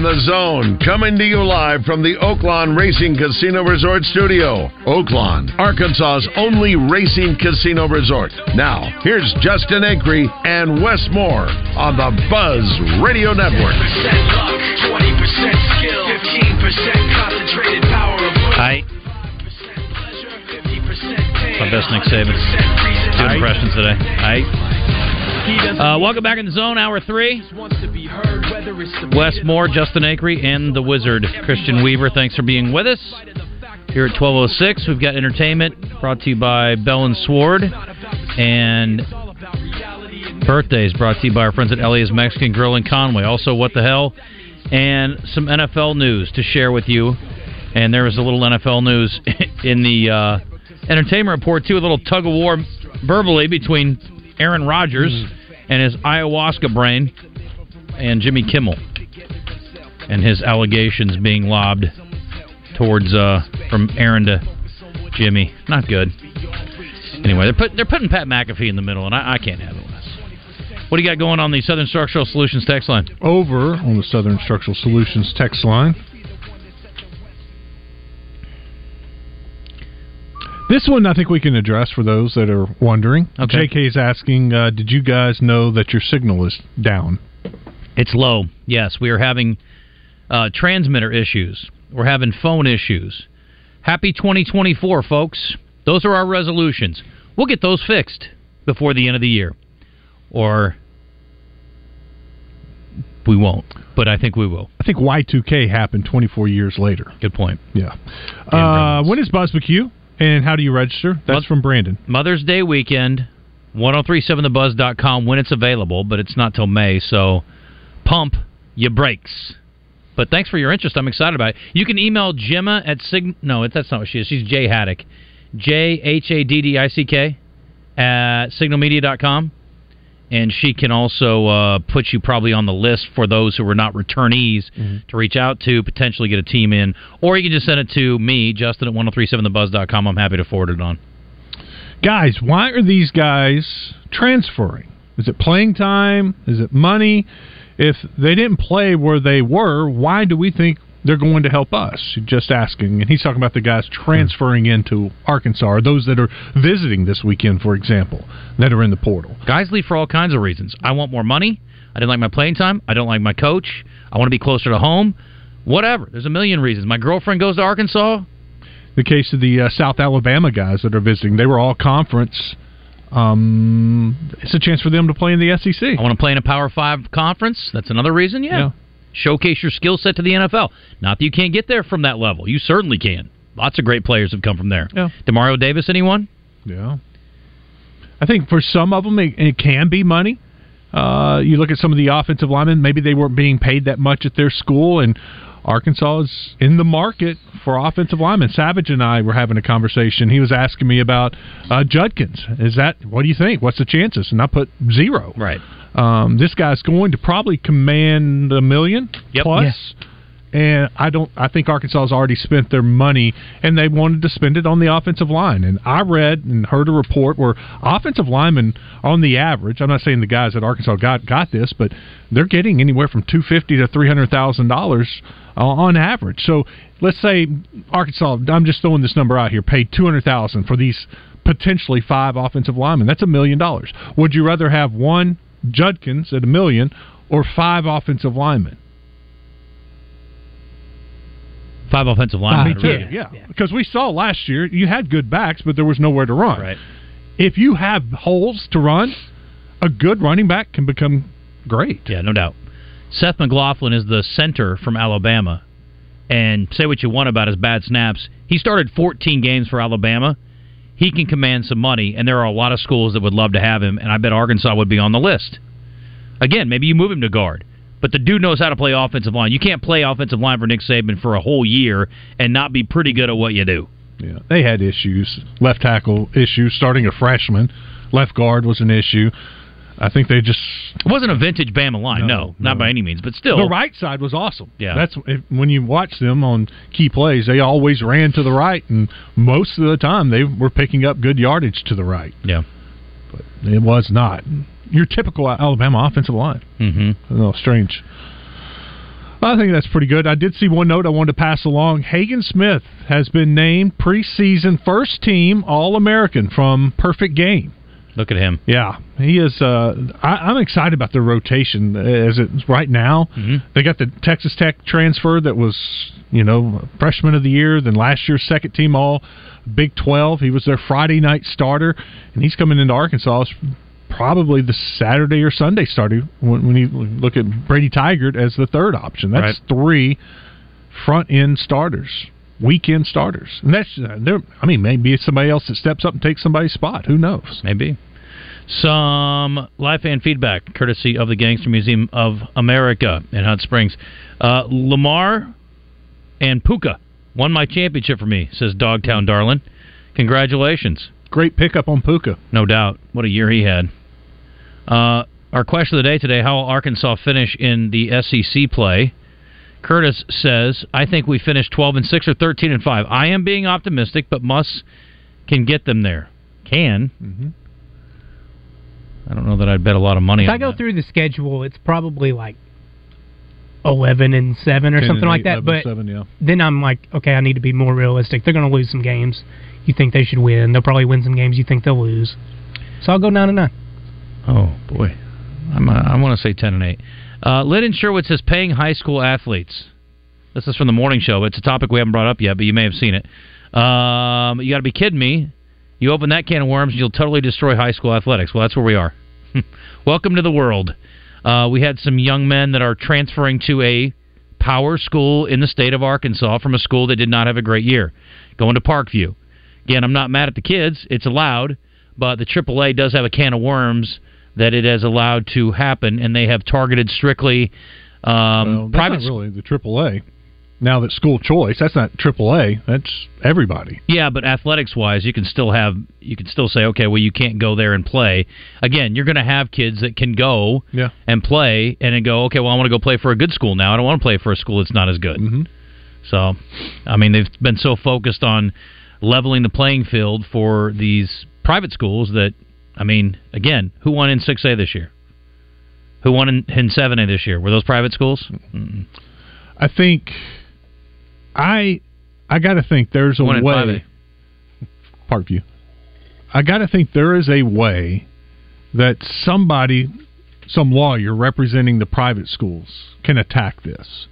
In the zone, coming to you live from the Oaklawn Racing Casino Resort Studio. Oaklawn, Arkansas's only racing casino resort. Now, here's Justin Acree and Wes Moore on the Buzz Radio Network. Percent luck, 20% skill, 15% concentrated power of will. Hi. My best Nick Saban. Two impressions today. Hi. Uh, welcome back in the zone, hour three. Wes Moore, Justin Acree, and the Wizard, Christian Weaver. Thanks for being with us. Here at 1206, we've got entertainment brought to you by Bell and Sword. And birthdays brought to you by our friends at Elia's Mexican Grill in Conway. Also, What the Hell? And some NFL news to share with you. And there was a little NFL news in the uh, entertainment report, too. A little tug of war verbally between Aaron Rodgers and his ayahuasca brain and Jimmy Kimmel. And his allegations being lobbed towards uh, from Aaron to Jimmy. Not good. Anyway, they're put, they're putting Pat McAfee in the middle, and I, I can't handle it. What do you got going on the Southern Structural Solutions text line? Over on the Southern Structural Solutions text line. This one I think we can address for those that are wondering. Okay. JK is asking, uh, did you guys know that your signal is down? It's low. Yes, we are having uh, transmitter issues. We're having phone issues. Happy 2024, folks. Those are our resolutions. We'll get those fixed before the end of the year. Or we won't, but I think we will. I think Y2K happened 24 years later. Good point. Yeah. Uh, when is Buzz McHugh? And how do you register? That's Buzz- from Brandon. Mother's Day weekend, 1037thebuzz.com when it's available, but it's not till May, so pump your brakes. But thanks for your interest. I'm excited about it. You can email Gemma at Sig. No, that's not what she is. She's Jay Haddick. J H A D D I C K at signalmedia.com. And she can also uh, put you probably on the list for those who are not returnees to reach out to, potentially get a team in. Or you can just send it to me, Justin at 1037thebuzz.com. I'm happy to forward it on. Guys, why are these guys transferring? Is it playing time? Is it money? If they didn't play where they were, why do we think they're going to help us? Just asking. And he's talking about the guys transferring into Arkansas, or those that are visiting this weekend, for example, that are in the portal. Guys leave for all kinds of reasons. I want more money. I didn't like my playing time. I don't like my coach. I want to be closer to home. Whatever. There's a million reasons. My girlfriend goes to Arkansas. The case of the uh, South Alabama guys that are visiting, they were all conference. Um, it's a chance for them to play in the SEC. I want to play in a Power Five conference. That's another reason. Yeah. Yeah. Showcase your skill set to the NFL. Not that you can't get there from that level. You certainly can. Lots of great players have come from there. Yeah. Demario Davis, anyone? Yeah. I think for some of them, it, it can be money. Uh, you look at some of the offensive linemen, maybe they weren't being paid that much at their school, and Arkansas is in the market for offensive linemen. Savage and I were having a conversation. He was asking me about uh, Judkins. Is that, what do you think? What's the chances? And I put zero. Right. Um, this guy's going to probably command a million Yep. plus. And I don't. I think Arkansas has already spent their money, and they wanted to spend it on the offensive line. And I read and heard a report where offensive linemen, on the average, I'm not saying the guys at Arkansas got got this, but they're getting anywhere from two fifty to three hundred thousand dollars uh, on average. So let's say Arkansas. I'm just throwing this number out here. Paid two hundred thousand for these potentially five offensive linemen. That's a million dollars. Would you rather have one Judkins at a million or five offensive linemen? Five offensive linemen. Me too. Yeah. Because we saw last year you had good backs, but there was nowhere to run. Right. If you have holes to run, a good running back can become great. Yeah, no doubt. Seth McLaughlin is the center from Alabama. And say what you want about his bad snaps. He started 14 games for Alabama. He can command some money, and there are a lot of schools that would love to have him, and I bet Arkansas would be on the list. Again, maybe you move him to guard. But the dude knows how to play offensive line. You can't play offensive line for Nick Saban for a whole year and not be pretty good at what you do. Yeah, they had issues. Left tackle issues. Starting a freshman, left guard was an issue. I think they just It wasn't a vintage Bama line, no, No, not no. by any means, but still. the right side was awesome. Yeah. that's when you watch them on key plays, they always ran to the right, and most of the time they were picking up good yardage to the right. Yeah. But it was not your typical Alabama offensive line. Mm-hmm. A little strange. I think that's pretty good. I did see one note I wanted to pass along. Hagen Smith has been named preseason first team All American from Perfect Game. Look at him. Yeah, he is. Uh, I, I'm excited about the rotation as it's right now. Mhm. They got the Texas Tech transfer that was, you know, freshman of the year, then last year's second team All Big 12. He was their Friday night starter, and he's coming into Arkansas probably the Saturday or Sunday starter when, when you look at Brady Tygart as the third option. That's Right. three front end starters. Weekend starters, and that's uh. I mean, maybe it's somebody else that steps up and takes somebody's spot. Who knows? Maybe. Some live fan feedback, courtesy of the Gangster Museum of America in Hot Springs. Uh, Lamar and Puka won my championship for me, says Dogtown Darlin. Congratulations. Great pickup on Puka. No doubt. What a year he had. Uh, our question of the day today how will Arkansas finish in the SEC play? Curtis says, I think we finish 12 and 6 or 13 and 5. I am being optimistic, but Muss can get them there. Can. Mm-hmm. I don't know that I'd bet a lot of money If on I go that. through the schedule, it's probably like eleven and seven or something and like that. But seven, yeah. then I'm like, okay, I need to be more realistic. They're going to lose some games. You think they should win? They'll probably win some games you think they'll lose. So I'll go nine and nine. Oh, boy. I'm, uh, I want to say 10 and 8. Uh, Lyndon Sherwood says paying high school athletes. This is from the morning show. It's a topic we haven't brought up yet, but you may have seen it. Um, you got to be kidding me. You open that can of worms, you'll totally destroy high school athletics. Well, that's where we are. Welcome to the world. Uh, we had some young men that are transferring to a power school in the state of Arkansas from a school that did not have a great year, going to Parkview. Again, I'm not mad at the kids. It's allowed, but the AAA does have a can of worms that it has allowed to happen, and they have targeted strictly um, well, private. not really the AAA. Now that school choice, that's not AAA. That's everybody. Yeah, but athletics wise, you can still have you can still say, okay, well, you can't go there and play. Again, you're going to have kids that can go Yeah. and play, and then go, okay, well, I want to go play for a good school now. I don't want to play for a school that's not as good. Mhm. So, I mean, they've been so focused on leveling the playing field for these private schools that, I mean, again, who won in six A this year? Who won in, in seven A this year? Were those private schools? Mm-mm. I think I I got to think there's a Who won in five way. Parkview. I got to think there is a way that somebody, some lawyer representing the private schools, can attack this.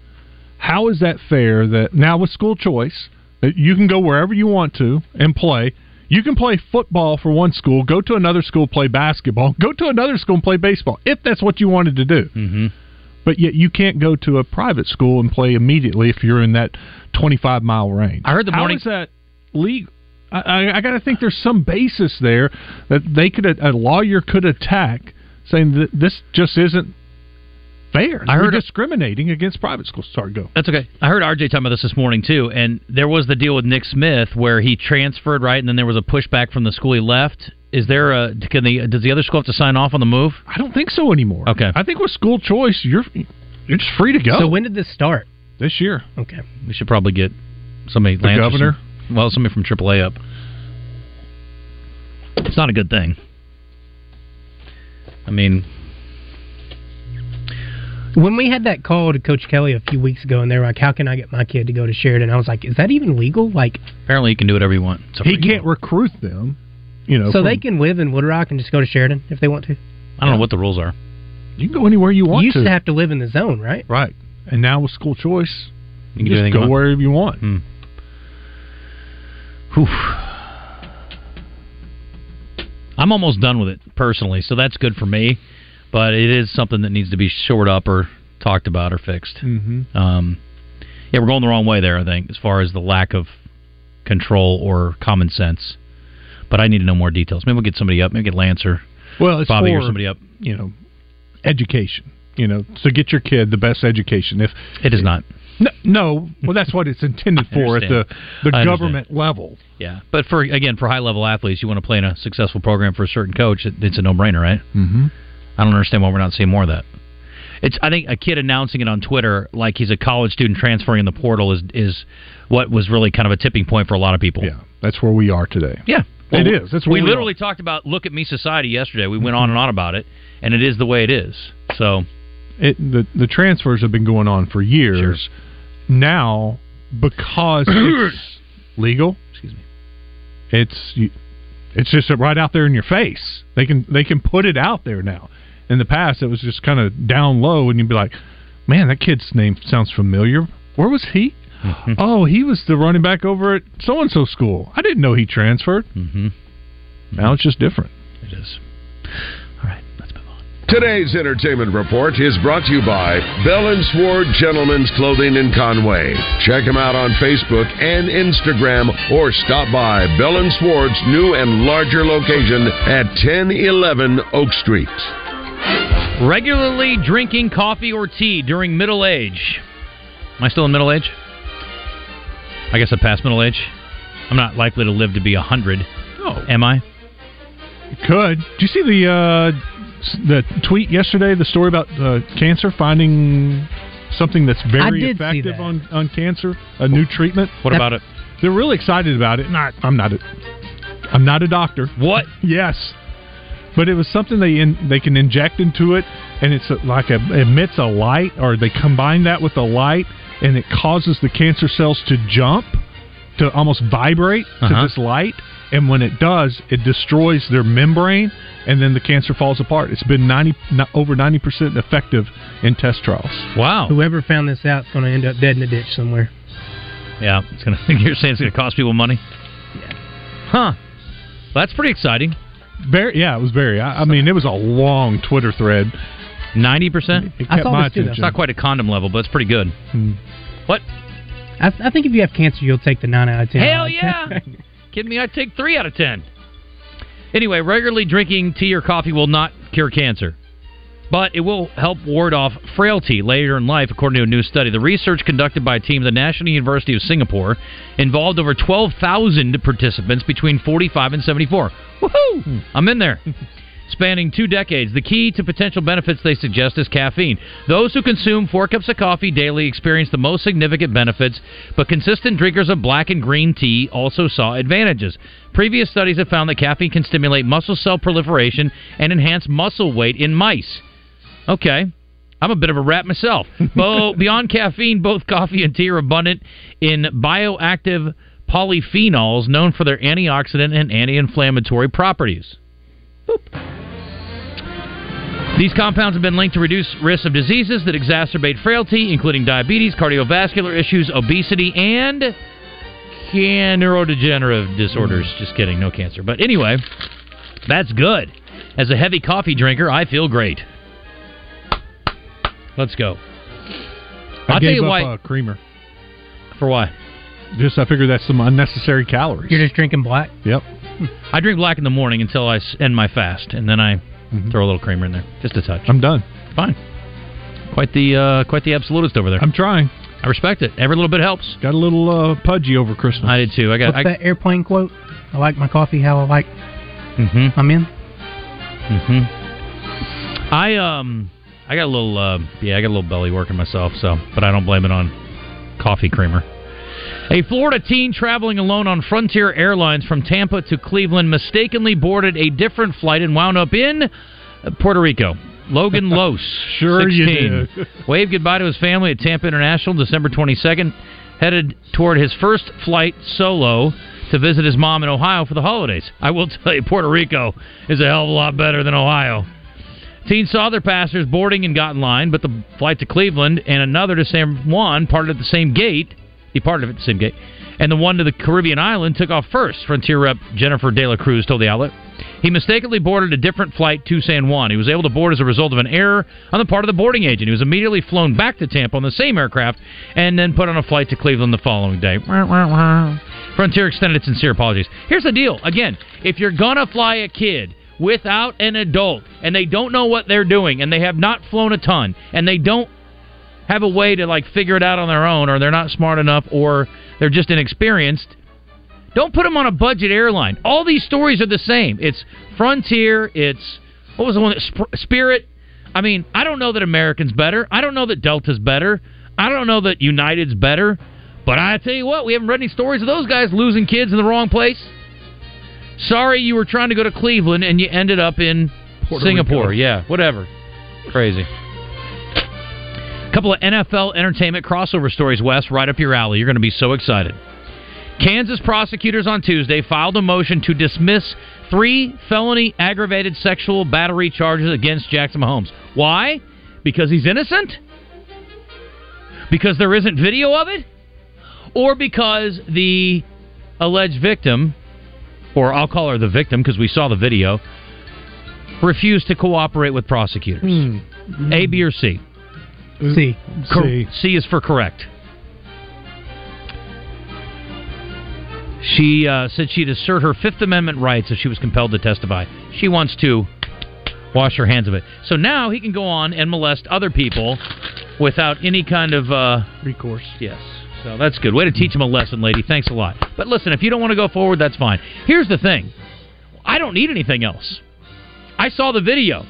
How is that fair? That now with school choice, that you can go wherever you want to and play. You can play football for one school, go to another school, play basketball, go to another school and play baseball, if that's what you wanted to do. Mm-hmm. But yet you can't go to a private school and play immediately if you're in that 25 mile range. I heard the How morning- is that legal? I, I, I got to think there's some basis there that they could a lawyer could attack, saying that this just isn't fair. I heard- You're discriminating against private schools. Sorry, go. That's okay. I heard RJ talking about this this morning too, and there was the deal with Nick Smith where he transferred right, and then there was a pushback from the school he left. Is there a can the does the other school have to sign off on the move? I don't think so anymore. Okay. I think with school choice, you're you're just free to go So when did this start? this year. Okay. We should probably get somebody The Lance governor? some- well, somebody from AAA up. It's not a good thing. I mean, When we had that call to Coach Kelly a few weeks ago, and they were like, "How can I get my kid to go to Sheridan?" I was like, "Is that even legal? Like, apparently you can do whatever you want. It's He can't recruit them. You know, so from- they can live in Woodrock and just go to Sheridan if they want to? I don't know what the rules are. You can go anywhere you want you used to. to have to live in the zone, right? right. And now with school choice, You can you do just anything go you wherever you want. Hmm. Whew. I'm almost done with it personally, so that's good for me. But it is something that needs to be shored up or talked about or fixed. Mm-hmm. Um, yeah, we're going the wrong way there. I think as far as the lack of control or common sense. But I need to know more details. Maybe we'll get somebody up. Maybe get Lance or Well, it's Bobby for, or somebody up. you know, education. You know, to get your kid the best education. If It is not. No, no, well, that's what it's intended for at the the government level. Yeah, but for again for high level athletes, you want to play in a successful program for a certain coach. It, it's a no brainer, right? Mm-hmm. I don't understand why we're not seeing more of that. It's I think a kid announcing it on Twitter like he's a college student transferring in the portal is is what was really kind of a tipping point for a lot of people. Yeah, that's where we are today. Yeah. It is. We literally talked about look at me society yesterday. We went on and on about it, and it is the way it is. So It the the transfers have been going on for years. Now, because it's legal, excuse me. it's it's just right out there in your face. They can they can put it out there now. In the past, it was just kind of down low, and you'd be like, "Man, that kid's name sounds familiar. Where was he? oh, he was the running back over at so and so school. I didn't know he transferred. Mm-hmm. Now it's just different. It is. All right, let's move on. Today's entertainment report is brought to you by Bell and Sword Gentlemen's Clothing in Conway. Check them out on Facebook and Instagram or stop by Bell and Sword's new and larger location at 1011 Oak Street. Regularly drinking coffee or tea during middle age. Am I still in middle age? I guess I passed middle age. I'm not likely to live to be a hundred. Oh, am I? Could. Do you see the uh, the tweet yesterday? The story about uh, cancer finding something that's very effective that. on on cancer, a new treatment. What about it? They're really excited about it. Not, I'm not. A, I'm not a doctor. What? Yes, but it was something they in, they can inject into it, and it's like a emits a light, or they combine that with a light, and it causes the cancer cells to jump, to almost vibrate Uh-huh. to this light, and when it does, it destroys their membrane, and then the cancer falls apart. It's been ninety not, over ninety percent effective in test trials. Wow. Whoever found this out is going to end up dead in a ditch somewhere. Yeah, it's gonna. You're saying it's gonna cost people money? Yeah. Huh. Well, that's pretty exciting. Very, yeah, it was very. I, I mean, it was a long Twitter thread. Ninety percent. It kept my attention. It's not quite a condom level, but it's pretty good. Hmm. What? I, I think if you have cancer, you'll take the nine out of ten. Hell yeah! Kidding me? I'd take three out of ten. Anyway, regularly drinking tea or coffee will not cure cancer, but it will help ward off frailty later in life, according to a new study. The research conducted by a team at the National University of Singapore involved over 12,000 participants between 45 and 74. Woohoo! I'm in there. Spanning two decades, the key to potential benefits they suggest is caffeine. Those who consume four cups of coffee daily experience the most significant benefits, but consistent drinkers of black and green tea also saw advantages. Previous studies have found that caffeine can stimulate muscle cell proliferation and enhance muscle weight in mice. Okay. I'm a bit of a rat myself. Bo- beyond caffeine, both coffee and tea are abundant in bioactive polyphenols known for their antioxidant and anti-inflammatory properties. These compounds have been linked to reduce risk of diseases that exacerbate frailty, including diabetes, cardiovascular issues, obesity, and can- neurodegenerative disorders. Just kidding, no cancer. But anyway, that's good. As a heavy coffee drinker, I feel great. Let's go. I I'll gave tell you up why. uh, creamer. For why? Just I figured that's some unnecessary calories. You're just drinking black. Yep. I drink black in the morning until I s- end my fast, and then I throw a little creamer in there, just a touch. Mm-hmm. I'm done. Fine. Quite the uh, quite the absolutist over there. I'm trying. I respect it. Every little bit helps. Got a little uh, pudgy over Christmas. I did too. I got. What's I, that airplane quote? I like my coffee how I like. Mm-hmm. I'm in. Mm-hmm. I um I got a little uh, yeah I got a little belly working myself so but I don't blame it on coffee creamer. A Florida teen traveling alone on Frontier Airlines from Tampa to Cleveland mistakenly boarded a different flight and wound up in Puerto Rico. Logan Los, Sure you 16, did. waved goodbye to his family at Tampa International December 22nd, headed toward his first flight solo to visit his mom in Ohio for the holidays. I will tell you, Puerto Rico is a hell of a lot better than Ohio. Teens saw their passengers boarding and got in line, but the flight to Cleveland and another to San Juan parted at the same gate. Departed at the same gate. And the one to the Caribbean island took off first, Frontier rep Jennifer De La Cruz told the outlet. He mistakenly boarded a different flight to San Juan. He was able to board as a result of an error on the part of the boarding agent. He was immediately flown back to Tampa on the same aircraft and then put on a flight to Cleveland the following day. Frontier extended its sincere apologies. Here's the deal. Again, if you're gonna fly a kid without an adult and they don't know what they're doing and they have not flown a ton and they don't have a way to like figure it out on their own, or they're not smart enough, or they're just inexperienced. Don't put them on a budget airline. All these stories are the same. It's Frontier. It's what was the one? Sp- Spirit. I mean, I don't know that American's better. I don't know that Delta's better. I don't know that United's better. But I tell you what, we haven't read any stories of those guys losing kids in the wrong place. Sorry, you were trying to go to Cleveland and you ended up in Puerto Singapore. Rico. Yeah, whatever. Crazy. Couple of NFL entertainment crossover stories, Wes, right up your alley. You're going to be so excited. Kansas prosecutors on Tuesday filed a motion to dismiss three felony aggravated sexual battery charges against Jackson Mahomes. Why? Because he's innocent? Because there isn't video of it? Or because the alleged victim, or I'll call her the victim because we saw the video, refused to cooperate with prosecutors? Hmm. A, B, or C? See, Cor- See. C is for correct. She uh, said she'd assert her Fifth Amendment rights if she was compelled to testify. She wants to wash her hands of it. So now he can go on and molest other people without any kind of uh, recourse. Yes. So that's good. Way to teach him a lesson, lady. Thanks a lot. But listen, if you don't want to go forward, that's fine. Here's the thing I don't need anything else. I saw the video,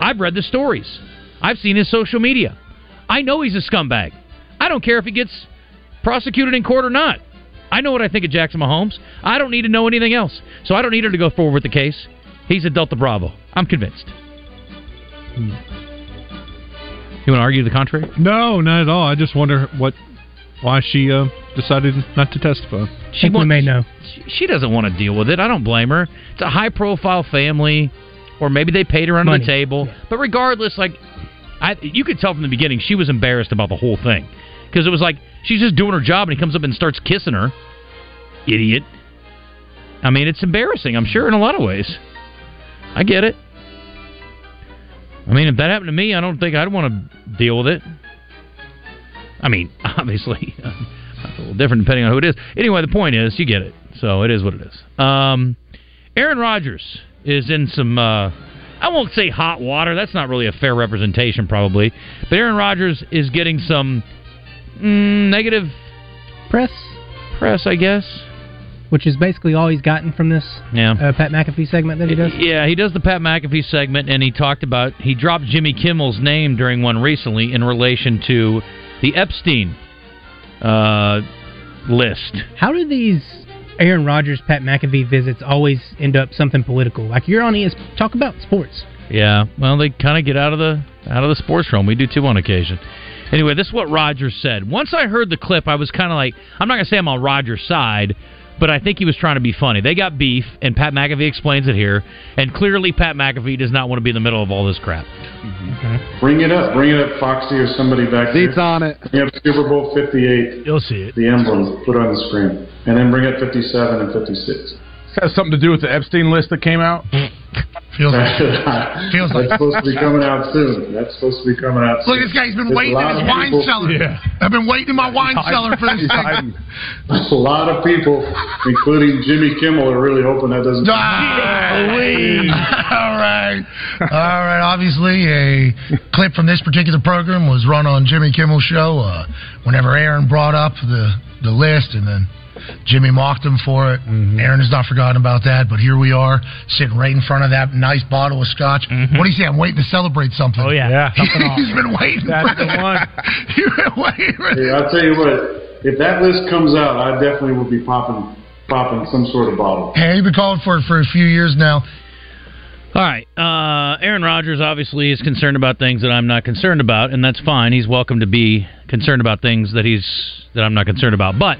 I've read the stories, I've seen his social media. I know he's a scumbag. I don't care if he gets prosecuted in court or not. I know what I think of Jackson Mahomes. I don't need to know anything else. So I don't need her to go forward with the case. He's a Delta Bravo. I'm convinced. You want to argue the contrary? No, not at all. I just wonder what why she uh, decided not to testify. she wants- may know. she- she doesn't want to deal with it. I don't blame her. It's a high profile family, or maybe they paid her under Money. the table. But regardless, like I, you could tell from the beginning, she was embarrassed about the whole thing because it was like she's just doing her job, and he comes up and starts kissing her. Idiot. I mean, it's embarrassing. I'm sure in a lot of ways. I get it. I mean, if that happened to me, I don't think I'd want to deal with it. I mean, obviously, it's a little different depending on who it is. Anyway, the point is, you get it. So it is what it is. Um, Aaron Rodgers is in some. Uh, I won't say hot water. That's not really a fair representation, probably. But Aaron Rodgers is getting some mm, negative Press, press, I guess. which is basically all he's gotten from this Yeah. uh, Pat McAfee segment that he does. Yeah, he does the Pat McAfee segment, and he talked about he dropped Jimmy Kimmel's name during one recently in relation to the Epstein uh, list. How do these Aaron Rodgers, Pat McAfee visits always end up something political? Like you're on ES, talk about sports. Yeah, well, they kind of get out of the out of the sports realm. We do too on occasion. Anyway, this is what Rodgers said. Once I heard the clip, I was kind of like, I'm not gonna say I'm on Rodgers' side, but I think he was trying to be funny. They got beef, and Pat McAfee explains it here. And clearly, Pat McAfee does not want to be in the middle of all this crap. Mm-hmm. Bring it up. Bring it up, Foxy or somebody back Seats there. on it. Bring up Super Bowl 58, You'll see it. the emblem, put on the screen. And then bring up 57 and 56. This has something to do with the Epstein list that came out. Feels like feels That's like. supposed to be coming out soon. That's supposed to be coming out soon. Look, this guy's been There's waiting in his wine people- cellar. Yeah. I've been waiting in my wine cellar for this thing. A lot of people, including Jimmy Kimmel, are really hoping that doesn't. all right. All right. Obviously, a clip from this particular program was run on Jimmy Kimmel's show uh, whenever Aaron brought up the, the list, and then Jimmy mocked him for it. Aaron has not forgotten about that, but here we are, sitting right in front of that nice bottle of scotch. What do you say? I'm waiting to celebrate something. Oh yeah, Yeah. He's been waiting. That's for the that. one. You've been waiting. for Hey, I'll tell you what. If that list comes out, I definitely will be popping, popping some sort of bottle. Hey, you've been calling for it for a few years now. All right. Uh, Aaron Rodgers obviously is concerned about things that I'm not concerned about, and that's fine. He's welcome to be concerned about things that he's that I'm not concerned about. But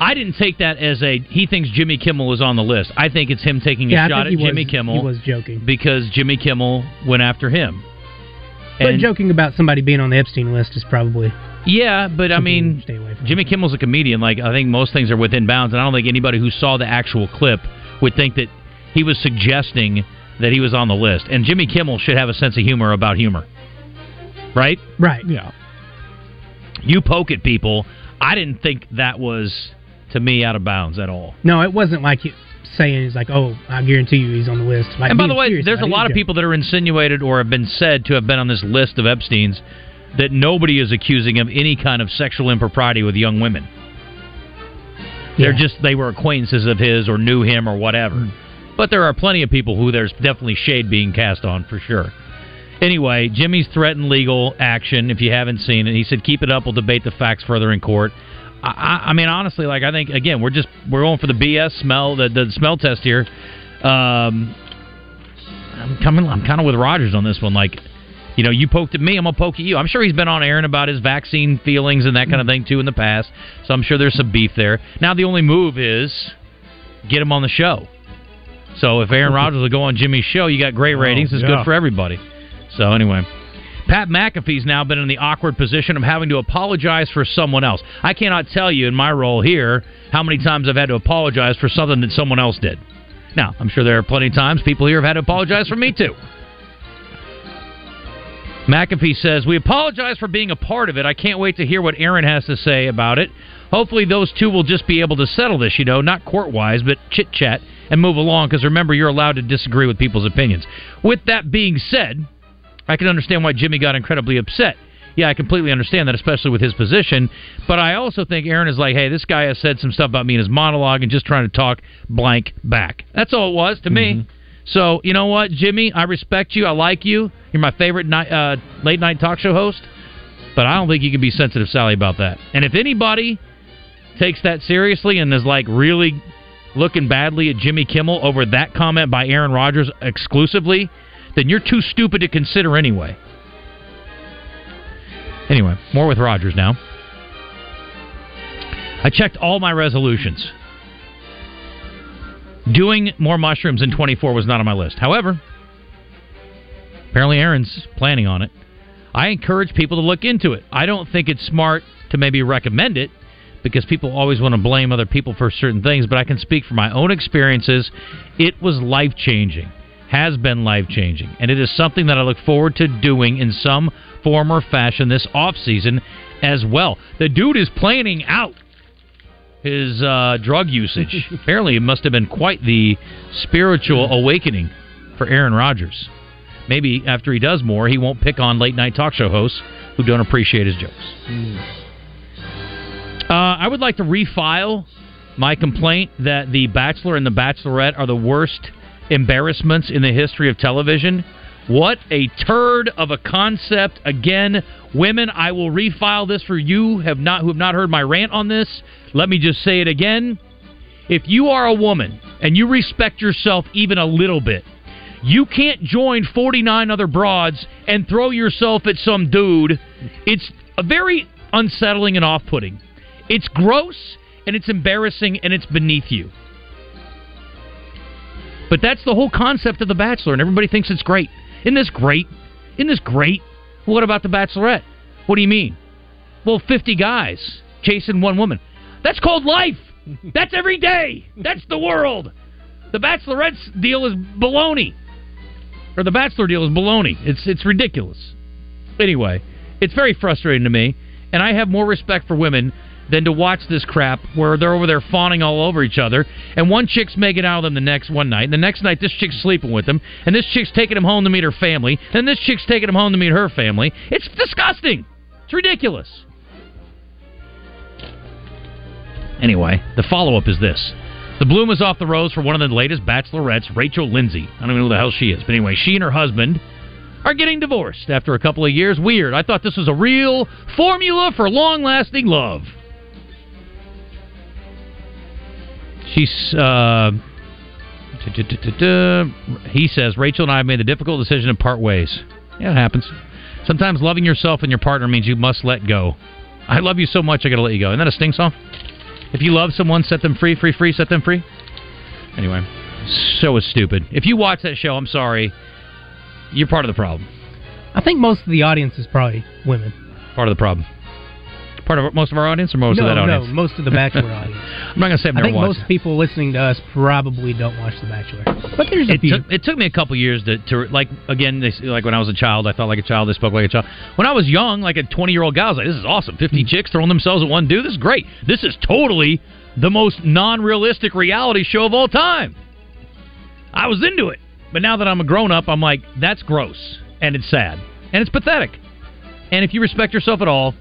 I didn't take that as a he thinks Jimmy Kimmel is on the list. I think it's him taking a yeah. I shot at Jimmy was, Kimmel He was joking, because Jimmy Kimmel went after him. but joking about somebody being on the Epstein list is probably. Yeah, but I mean, stay away from. Jimmy Kimmel's a comedian. Like I think most things are within bounds, and I don't think anybody who saw the actual clip would think that he was suggesting that he was on the list. And Jimmy Kimmel should have a sense of humor about humor, right? Right. Yeah. You poke at people. I didn't think that was to me out of bounds at all. No, it wasn't like he saying he's like, oh, I guarantee you he's on the list. Like, and by the way, there's a lot of people that are insinuated or have been said to have been on this list of Epstein's. that nobody is accusing of any kind of sexual impropriety with young women. They're just they were acquaintances of his or knew him or whatever. Mm. But there are plenty of people who there's definitely shade being cast on for sure. Anyway, Jimmy's threatened legal action. If you haven't seen it, he said, "Keep it up. We'll debate the facts further in court." I, I, mean, honestly, like I think again, we're just we're going for the BS smell, the, the smell test here. Um, I'm coming. I'm kind of with Rodgers on this one. Like, you know, you poked at me, I'm gonna poke at you. I'm sure he's been on Aaron about his vaccine feelings and that kind of thing too in the past. So I'm sure there's some beef there. Now the only move is get him on the show. So if Aaron Rodgers will go on Jimmy's show, you got great ratings. It's yeah. good for everybody. So anyway. Pat McAfee's now been in the awkward position of having to apologize for someone else. I cannot tell you in my role here how many times I've had to apologize for something that someone else did. Now, I'm sure there are plenty of times people here have had to apologize for me too. McAfee says, We apologize for being a part of it. I can't wait to hear what Aaron has to say about it. Hopefully, those two will just be able to settle this, you know, not court wise, but chit chat and move along, because remember, you're allowed to disagree with people's opinions. With that being said, I can understand why Jimmy got incredibly upset. Yeah, I completely understand that, especially with his position. But I also think Aaron is like, hey, this guy has said some stuff about me in his monologue and just trying to talk blank back. That's all it was to me. So, you know what, Jimmy? I respect you. I like you. You're my favorite night, uh, late night talk show host. But I don't think you can be sensitive, Sally, about that. And if anybody takes that seriously and is like really looking badly at Jimmy Kimmel over that comment by Aaron Rodgers exclusively, then you're too stupid to consider anyway. Anyway, more with Rodgers now. I checked all my resolutions. Doing more mushrooms in 24 was not on my list. However, apparently Aaron's planning on it. I encourage people to look into it. I don't think it's smart to maybe recommend it because people always want to blame other people for certain things, but I can speak from my own experiences. It was life changing, has been life changing, and it is something that I look forward to doing in some form or fashion this off season as well. The dude is planning out his uh, drug usage. Apparently, it must have been quite the spiritual awakening for Aaron Rodgers. Maybe after he does more, he won't pick on late night talk show hosts who don't appreciate his jokes. Uh, I would like to refile my complaint that The Bachelor and The Bachelorette are the worst embarrassments in the history of television. What a turd of a concept! Again, women, I will refile this for you have not who have not heard my rant on this. Let me just say it again. If you are a woman and you respect yourself even a little bit, you can't join 49 other broads and throw yourself at some dude. It's a very unsettling and off-putting. It's gross and it's embarrassing and it's beneath you. But that's the whole concept of The Bachelor, and everybody thinks it's great. Isn't this great? Isn't this great? What about The Bachelorette? What do you mean? Well, 50 guys chasing one woman. That's called life. That's every day. That's the world. The Bachelorette's deal is baloney. Or the Bachelor deal is baloney. It's it's ridiculous. Anyway, it's very frustrating to me, and I have more respect for women than to watch this crap where they're over there fawning all over each other, and one chick's making out with them the next one night, and the next night this chick's sleeping with them, and this chick's taking him home to meet her family, and this chick's taking him home to meet her family. It's disgusting. It's ridiculous. Anyway, the follow up is this. The bloom is off the rose for one of the latest bachelorettes, Rachel Lindsay. I don't even know who the hell she is. But anyway, she and her husband are getting divorced after a couple of years. Weird. I thought this was a real formula for long lasting love. She's, uh, he says, Rachel and I have made the difficult decision to part ways. Yeah, it happens. Sometimes loving yourself and your partner means you must let go. I love you so much, I gotta let you go. Isn't that a sting song? If you love someone, set them free, free, free, set them free. Anyway, show is stupid. If you watch that show, I'm sorry, you're part of the problem. I think most of the audience is probably women. Part of the problem. Part of most of our audience, or most no, of that audience. no, most of the Bachelor audience. I'm not gonna say I've I think watched. most people listening to us probably don't watch The Bachelor, but there's a it few. took, it took me a couple years to, to like again they, like when I was a child I thought like a child I spoke like a child. When I was young like a 20 year old guy I was like this is awesome. 50 hmm. chicks throwing themselves at one dude? This is great. This is totally the most non-realistic reality show of all time. I was into it. But now that I'm a grown up I'm like that's gross and it's sad and it's pathetic. And if you respect yourself at all,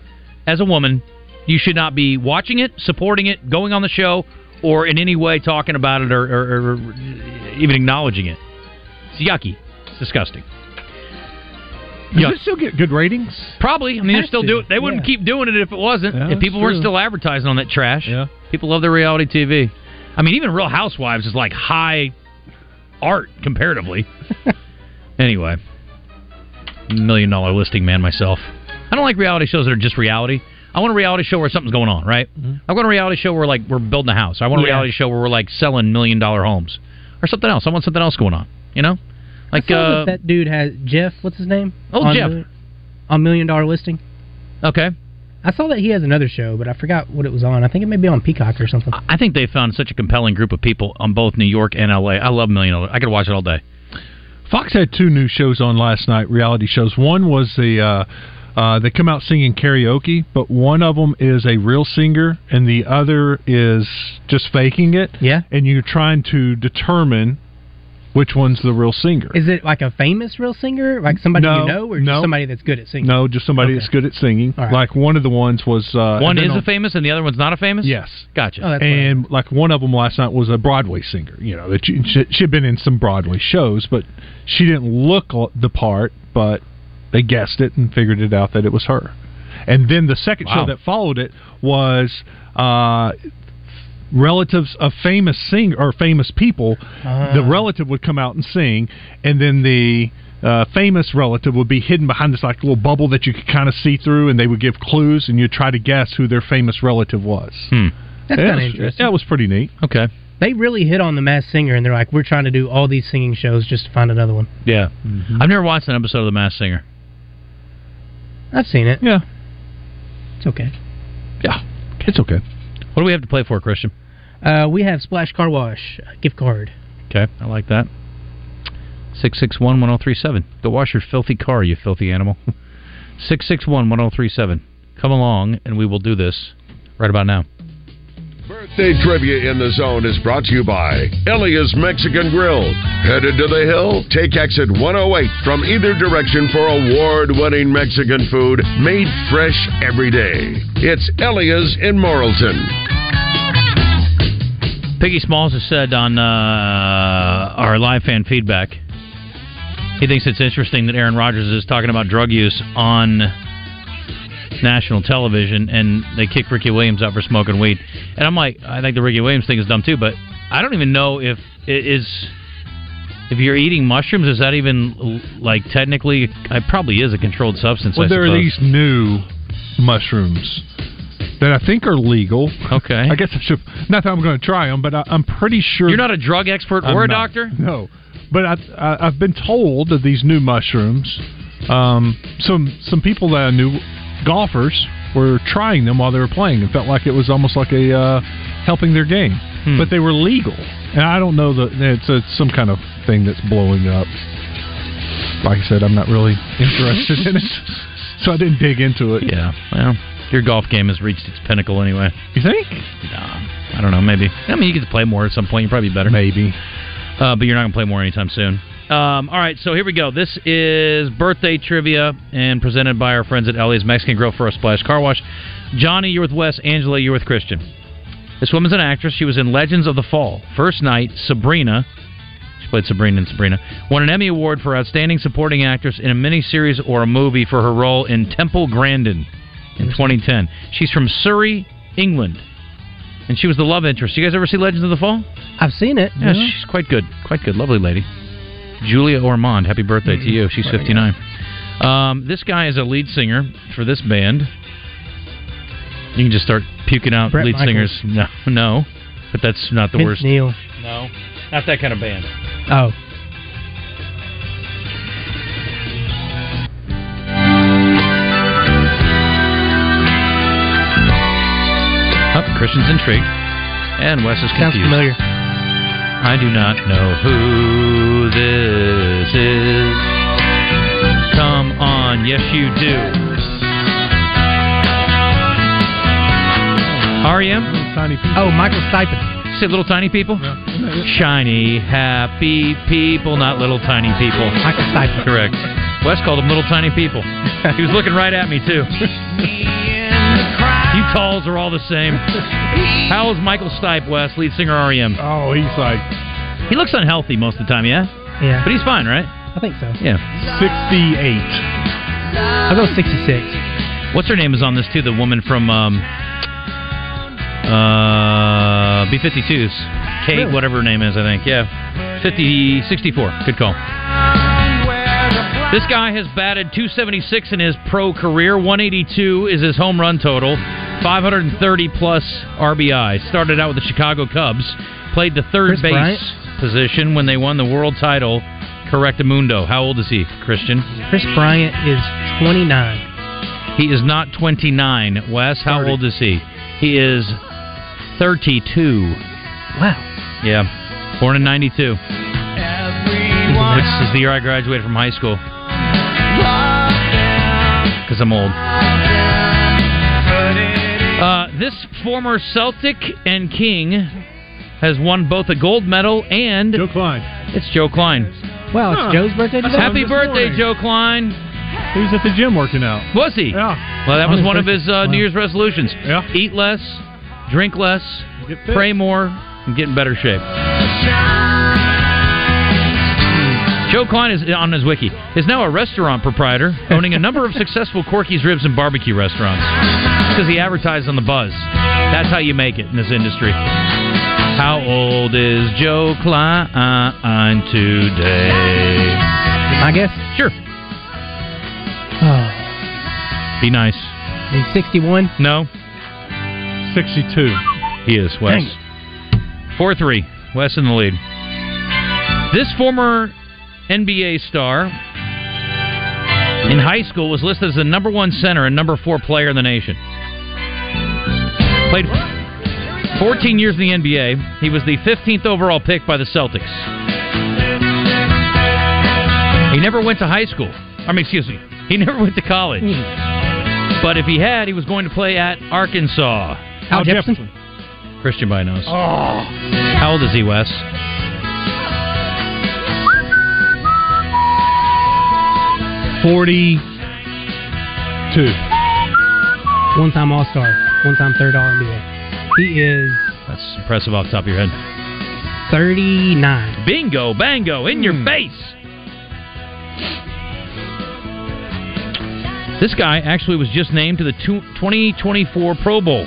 as a woman, you should not be watching it, supporting it, going on the show, or in any way talking about it or, or, or even acknowledging it. It's yucky. It's disgusting. Does Yuck. it still get good ratings? Probably. I mean, they're still to. doing. They wouldn't Yeah. keep doing it if it wasn't. Yeah, if people weren't true. still advertising on that trash. Yeah. People love their reality TV. I mean, even Real Housewives is like high art comparatively. anyway, million dollar listing man myself. I don't like reality shows that are just reality. I want a reality show where something's going on, right? I want a reality show where like we're building a house. I want a Yeah. reality show where we're like selling million dollar homes or something else. I want something else going on. You know, like I saw uh, that, that dude has Jeff. What's his name? Oh, on Jeff. the- on Million Dollar Listing. okay. I saw that he has another show, but I forgot what it was on. I think it may be on Peacock or something. I think they found such a compelling group of people on both New York and LA. I love Million Dollar. I could watch it all day. Fox had two new shows on last night, reality shows. One was the uh, uh, they come out singing karaoke, but one of them is a real singer, and the other is just faking it. Yeah. and you're trying to determine which one's the real singer. Is it like a famous real singer, like somebody No, you know, or just no. somebody that's good at singing? No, just somebody Okay. that's good at singing. All right. Like one of the ones was uh, One and then is a famous and the other one's not a famous. Yes. Gotcha. Oh, that's what I- and like one of them last night was a Broadway singer. You know that she, she she'd been in some Broadway shows, but she didn't look the part. But they guessed it and figured it out that it was her. And then the second Wow. show that followed it was uh, relatives of famous sing or famous people. the relative would come out and sing, and then the uh, famous relative would be hidden behind this like little bubble that you could kind of see through, and they would give clues, and you'd try to guess who their famous relative was. Hmm. That's kind of interesting. That was pretty neat. Okay. They really hit on the Masked Singer, and they're like, "We're trying to do all these singing shows just to find another one." Yeah. I've never watched an episode of The Masked Singer. I've seen it. Yeah, It's okay. Yeah. it's okay. What do we have to play for, Christian? Uh, we have Splash Car Wash gift card. Okay, I like that. Six six one one zero three seven. Go wash your filthy car, you filthy animal. Six six one one zero three seven. Come along, and we will do this right about now. Birthday trivia in the zone is brought to you by Elia's Mexican Grill. Headed to the hill? Take exit 108 from either direction for award winning Mexican food made fresh every day. It's Elia's in Morrilton. Piggy Smalls has said on uh, our live fan feedback, he thinks it's interesting that Aaron Rodgers is talking about drug use on national television, and they kick Ricky Williams out for smoking weed. And I'm like, I think the Ricky Williams thing is dumb too, but I don't even know if it is. If you're eating mushrooms, is that even like technically? It probably is a controlled substance. Well, I there are these new mushrooms that I think are legal. Okay. I guess I should. Not that I'm going to try them, but I, I'm pretty sure You're not a drug expert I'm or a not. doctor. No, but I, I, I've been told that these new mushrooms. Um, some some people that I knew, golfers, were trying them while they were playing and felt like it was almost like a uh, helping their game. Hmm. But they were legal, and I don't know that it's, it's some kind of thing that's blowing up. Like I said, I'm not really interested in it, so I didn't dig into it. Yeah. Well, your golf game has reached its pinnacle anyway. You think? Nah, I don't know. Maybe. I mean, you get to play more at some point. You're probably better. Maybe. Uh, but you're not going to play more anytime soon. Um, all right, so here we go. This is birthday trivia and presented by our friends at Ellie's Mexican Grill for a Splash Car Wash. Johnny, you're with Wes. Angela, you're with Christian. This woman's an actress. She was in Legends of the Fall. First Knight, Sabrina. She played Sabrina and Sabrina. Won an Emmy Award for Outstanding Supporting Actress in a miniseries or a movie for her role in Temple Grandin in 2010. She's from Surrey, England. And she was the love interest. You guys ever see Legends of the Fall? I've seen it. Yeah, she's quite good. Quite good. Lovely lady. Julia Ormond, happy birthday to you. She's 59. Um, this guy is a lead singer for this band. You can just start puking out Bret lead Michaels. singers. No, no, but that's not the Vince worst. Neil. No, not that kind of band. Oh, Oh, Christian's intrigued, and Wes is sounds confused. familiar. I do not know who this is. Come on, yes you do. REM? Tiny people. Oh, Michael Stipe. Say little tiny people? Shiny, happy people, not little tiny people. Michael Stipe. Correct. Wes called them little tiny people. he was looking right at me too. you talls are all the same. How is Michael Stipe, West, lead singer REM? Oh, he's like He looks unhealthy most of the time, yeah? Yeah. But he's fine, right? I think so. Yeah. 68. I'll go 66. What's her name is on this too? The woman from um, uh, B52s. Kate, Really? whatever her name is, I think. Yeah. 50, 64. Good call. This guy has batted 276 in his pro career. 182 is his home run total. 530 plus RBI. Started out with the Chicago Cubs. Played the third Kris base Bryant? position when they won the world title. Correctamundo. How old is he, Christian? Kris Bryant is 29. He is not 29. Wes, how 30. old is he? He is 32. Wow. Yeah. Born in 92. Which is the year I graduated from high school. Because I'm old. This former Celtic and King has won both a gold medal and. Joe Kleine. It's Joe Kleine. Wow, it's Huh. Joe's birthday today? Happy birthday, morning. Joe Kleine. He was at the gym working out. Was he? Yeah. Well, that was one of his uh, New Year's resolutions. Yeah. Eat less, drink less, pray more, and get in better shape. Joe Kleine is on his wiki. Is now a restaurant proprietor, owning a number of successful Corky's Ribs and Barbecue restaurants. Because he advertised on the buzz. That's how you make it in this industry. How old is Joe Kleine today? I guess. Sure. Oh, Be nice. he's 61. No, 62. he is Wes. Four three. Wes in the lead. This former NBA star in high school was listed as the number one center and number four player in the nation. Played 14 years in the NBA. He was the 15th overall pick by the Celtics. He never went to high school. I mean, excuse me. He never went to college. Hmm. But if he had, he was going to play at Arkansas. Al Jefferson? Christian by knows. Oh. How old is he, Wes? Forty-two. One time All Star. One time third All NBA. He is That's impressive off the top of your head. 39. Bingo, bango, in your hmm. face. This guy actually was just named to the 2024 Pro Bowl.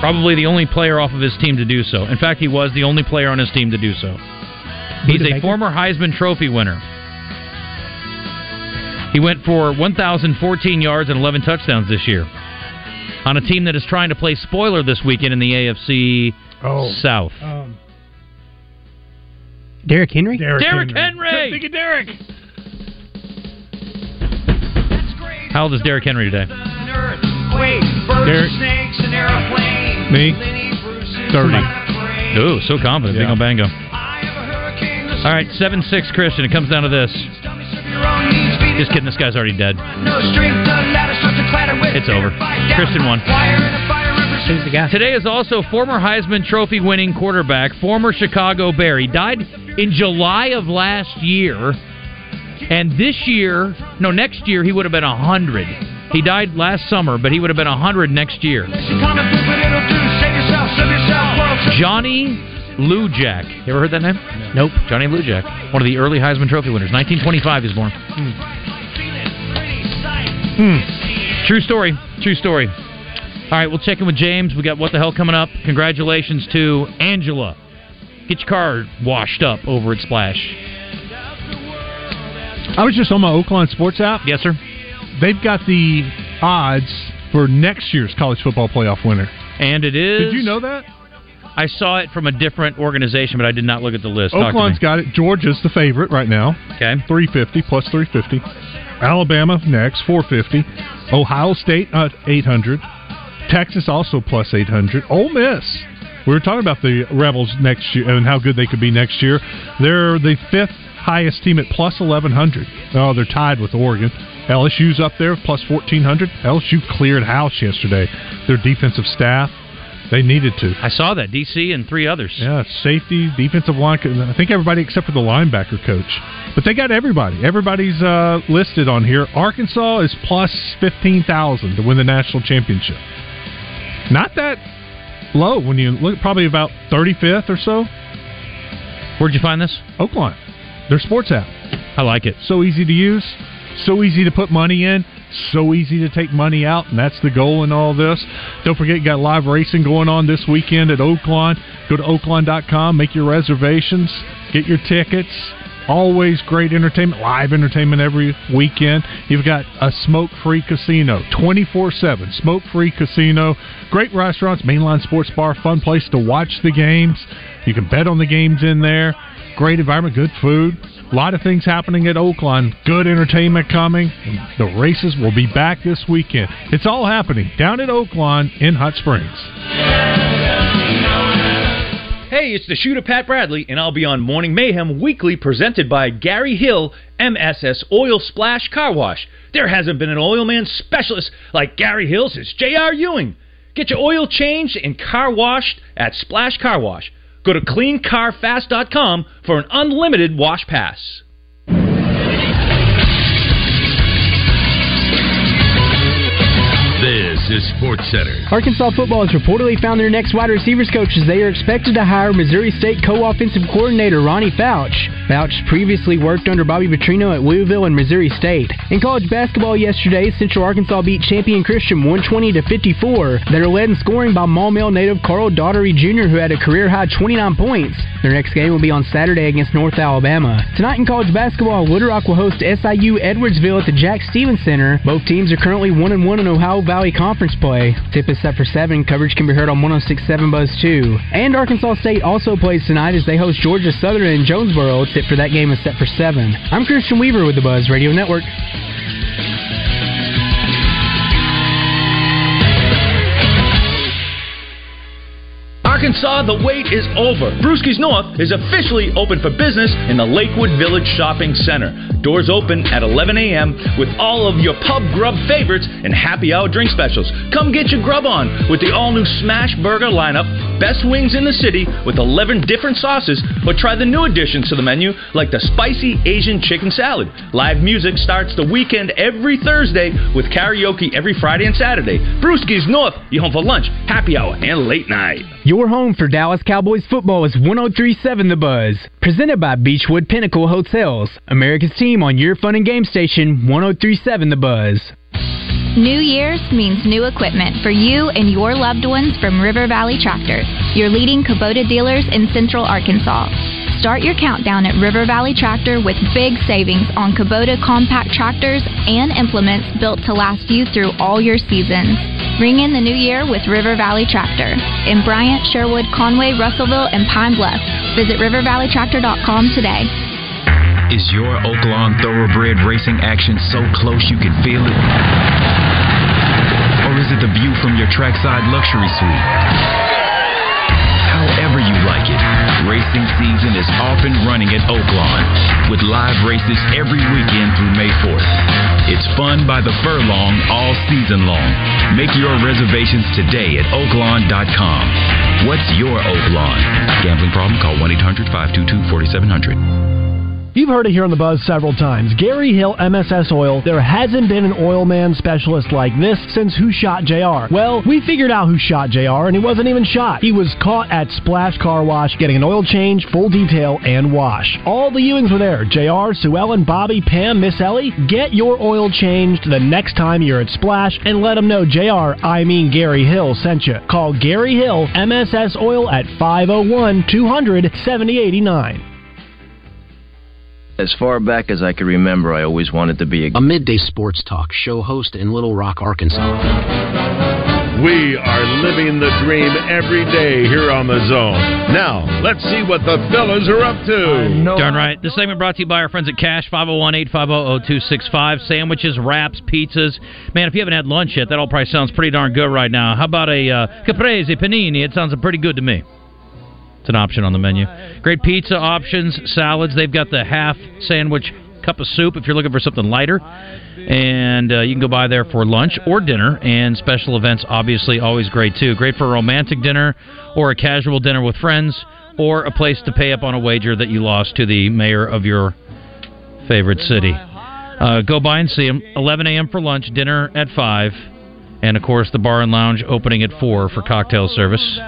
Probably the only player off of his team to do so. In fact, he was the only player on his team to do so. He's a former Heisman Trophy winner. He went for 1,014 yards and 11 touchdowns this year on a team that is trying to play spoiler this weekend in the AFC Oh. South. Um, Derrick Henry? Derrick, Derrick Henry! Think of Derrick. How old is Derrick Henry today? Derrick. Me. Thirty. Ooh, so confident. Yeah. Bingo bango. All right, 7 6 Christian. It comes down to this. Just kidding. This guy's already dead. It's over. Christian won. Who's the guy? Today is also former Heisman Trophy winning quarterback, former Chicago Bear. He died in July of last year. And this year, no, next year, he would have been 100. He died last summer, but he would have been 100 next year. Johnny Lujack. You ever heard that name? Nope. Johnny Lou Lujack, one of the early Heisman Trophy winners. 1925 he was born. Hmm. True story. True story. All right, we'll check in with James. We got what the hell coming up. Congratulations to Angela. Get your car washed up over at Splash. I was just on my Oaklawn Sports app. Yes, sir. They've got the odds for next year's college football playoff winner. And it is. Did you know that? I saw it from a different organization, but I did not look at the list. Oaklawn's got it. Georgia's the favorite right now. Okay. 350 plus 350. Alabama next 450. Ohio State uh, at 800. Texas also plus 800. Ole Miss. We were talking about the Rebels next year and how good they could be next year. They're the fifth highest team at plus 1100. Oh, they're tied with Oregon. LSU's up there plus 1400. LSU cleared house yesterday. Their defensive staff. They needed to. I saw that DC and three others. Yeah, safety, defensive line. I think everybody except for the linebacker coach. But they got everybody. Everybody's uh, listed on here. Arkansas is plus fifteen thousand to win the national championship. Not that low when you look. Probably about thirty fifth or so. Where'd you find this? Oaklawn. Their sports app. I like it. So easy to use. So easy to put money in. So easy to take money out, and that's the goal in all this. Don't forget, you got live racing going on this weekend at Oaklawn. Go to oaklawn.com, make your reservations, get your tickets. Always great entertainment, live entertainment every weekend. You've got a smoke free casino, 24 7. Smoke free casino. Great restaurants, mainline sports bar, fun place to watch the games. You can bet on the games in there. Great environment, good food. A lot of things happening at Oaklawn. Good entertainment coming. The races will be back this weekend. It's all happening down at Oaklawn in Hot Springs. Hey, it's the shooter Pat Bradley, and I'll be on Morning Mayhem Weekly presented by Gary Hill MSS Oil Splash Car Wash. There hasn't been an oil man specialist like Gary Hill since J.R. Ewing. Get your oil changed and car washed at Splash Car Wash. Go to cleancarfast.com for an unlimited wash pass. This Sports Center. Arkansas football has reportedly found their next wide receivers coach as they are expected to hire Missouri State co-offensive coordinator Ronnie Fouch. Fouch previously worked under Bobby Petrino at Louisville and Missouri State. In college basketball yesterday, Central Arkansas beat champion Christian 120 to 54. They are led in scoring by Maumelle native Carl Daughtery Jr., who had a career high 29 points. Their next game will be on Saturday against North Alabama. Tonight in college basketball, Rock will host SIU Edwardsville at the Jack Stephens Center. Both teams are currently one and one in Ohio Valley Conference play. Tip is set for seven. Coverage can be heard on 106.7 Buzz 2. And Arkansas State also plays tonight as they host Georgia Southern in Jonesboro. Tip for that game is set for seven. I'm Christian Weaver with the Buzz Radio Network. Arkansas, the wait is over. Brewski's North is officially open for business in the Lakewood Village Shopping Center. Doors open at 11 a.m. with all of your pub grub favorites and happy hour drink specials. Come get your grub on with the all new Smash Burger lineup, best wings in the city with 11 different sauces, or try the new additions to the menu like the spicy Asian chicken salad. Live music starts the weekend every Thursday with karaoke every Friday and Saturday. Brewski's North, you home for lunch, happy hour, and late night. Your home for Dallas Cowboys football is 1037 The Buzz. Presented by Beechwood Pinnacle Hotels, America's team on your fun and game station 1037 The Buzz. New Year's means new equipment for you and your loved ones from River Valley Tractor, your leading Kubota dealers in Central Arkansas. Start your countdown at River Valley Tractor with big savings on Kubota compact tractors and implements built to last you through all your seasons. Ring in the new year with River Valley Tractor in Bryant, Sherwood, Conway, Russellville, and Pine Bluff. Visit rivervalleytractor.com today. Is your Oaklawn Thoroughbred racing action so close you can feel it? Or is it the view from your trackside luxury suite? Racing season is off and running at Oaklawn with live races every weekend through May 4th. It's fun by the furlong all season long. Make your reservations today at oaklawn.com. What's your Oaklawn? Gambling problem? Call 1 800 522 4700. You've heard it here on the Buzz several times. Gary Hill MSS Oil. There hasn't been an oil man specialist like this since Who Shot JR. Well, we figured out who shot JR, and he wasn't even shot. He was caught at Splash Car Wash getting an oil change, full detail, and wash. All the Ewings were there. JR, Sue Ellen, Bobby, Pam, Miss Ellie. Get your oil changed the next time you're at Splash and let them know JR, I mean Gary Hill, sent you. Call Gary Hill MSS Oil at 501 200 7089. As far back as I can remember, I always wanted to be a, a midday sports talk show host in Little Rock, Arkansas. We are living the dream every day here on the zone. Now, let's see what the fellas are up to. Darn right. This segment brought to you by our friends at Cache, 501-850-0265. Sandwiches, wraps, pizzas. Man, if you haven't had lunch yet, that all probably sounds pretty darn good right now. How about a uh, caprese panini? It sounds pretty good to me. It's an option on the menu. Great pizza options, salads. They've got the half sandwich cup of soup if you're looking for something lighter. And uh, you can go by there for lunch or dinner. And special events, obviously, always great too. Great for a romantic dinner or a casual dinner with friends or a place to pay up on a wager that you lost to the mayor of your favorite city. Uh, go by and see them. 11 a.m. for lunch, dinner at 5, and of course the bar and lounge opening at 4 for cocktail service,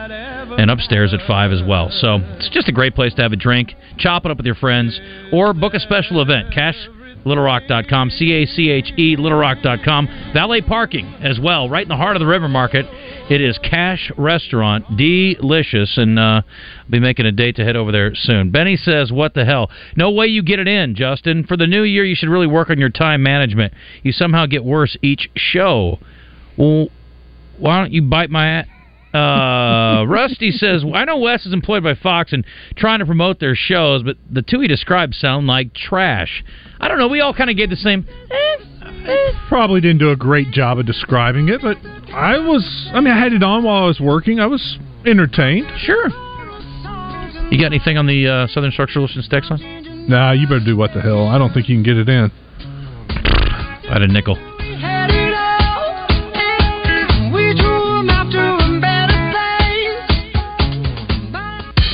and upstairs at 5 as well. So it's just a great place to have a drink, chop it up with your friends, or book a special event. Cache littlerock.com, C A C H E, littlerock.com. Valet parking as well, right in the heart of the river market. It is Cache Restaurant, delicious, and uh, I'll be making a date to head over there soon. Benny says, What the hell? No way you get it in, Justin. For the new year, you should really work on your time management. You somehow get worse each show. Well, why don't you bite my uh, Rusty says, I know Wes is employed by Fox and trying to promote their shows, but the two he described sound like trash. I don't know. We all kind of gave the same. Eh, Probably didn't do a great job of describing it, but I was. I mean, I had it on while I was working. I was entertained. Sure. You got anything on the uh, Southern Structural Solutions text line? Nah, you better do what the hell. I don't think you can get it in. I had a nickel.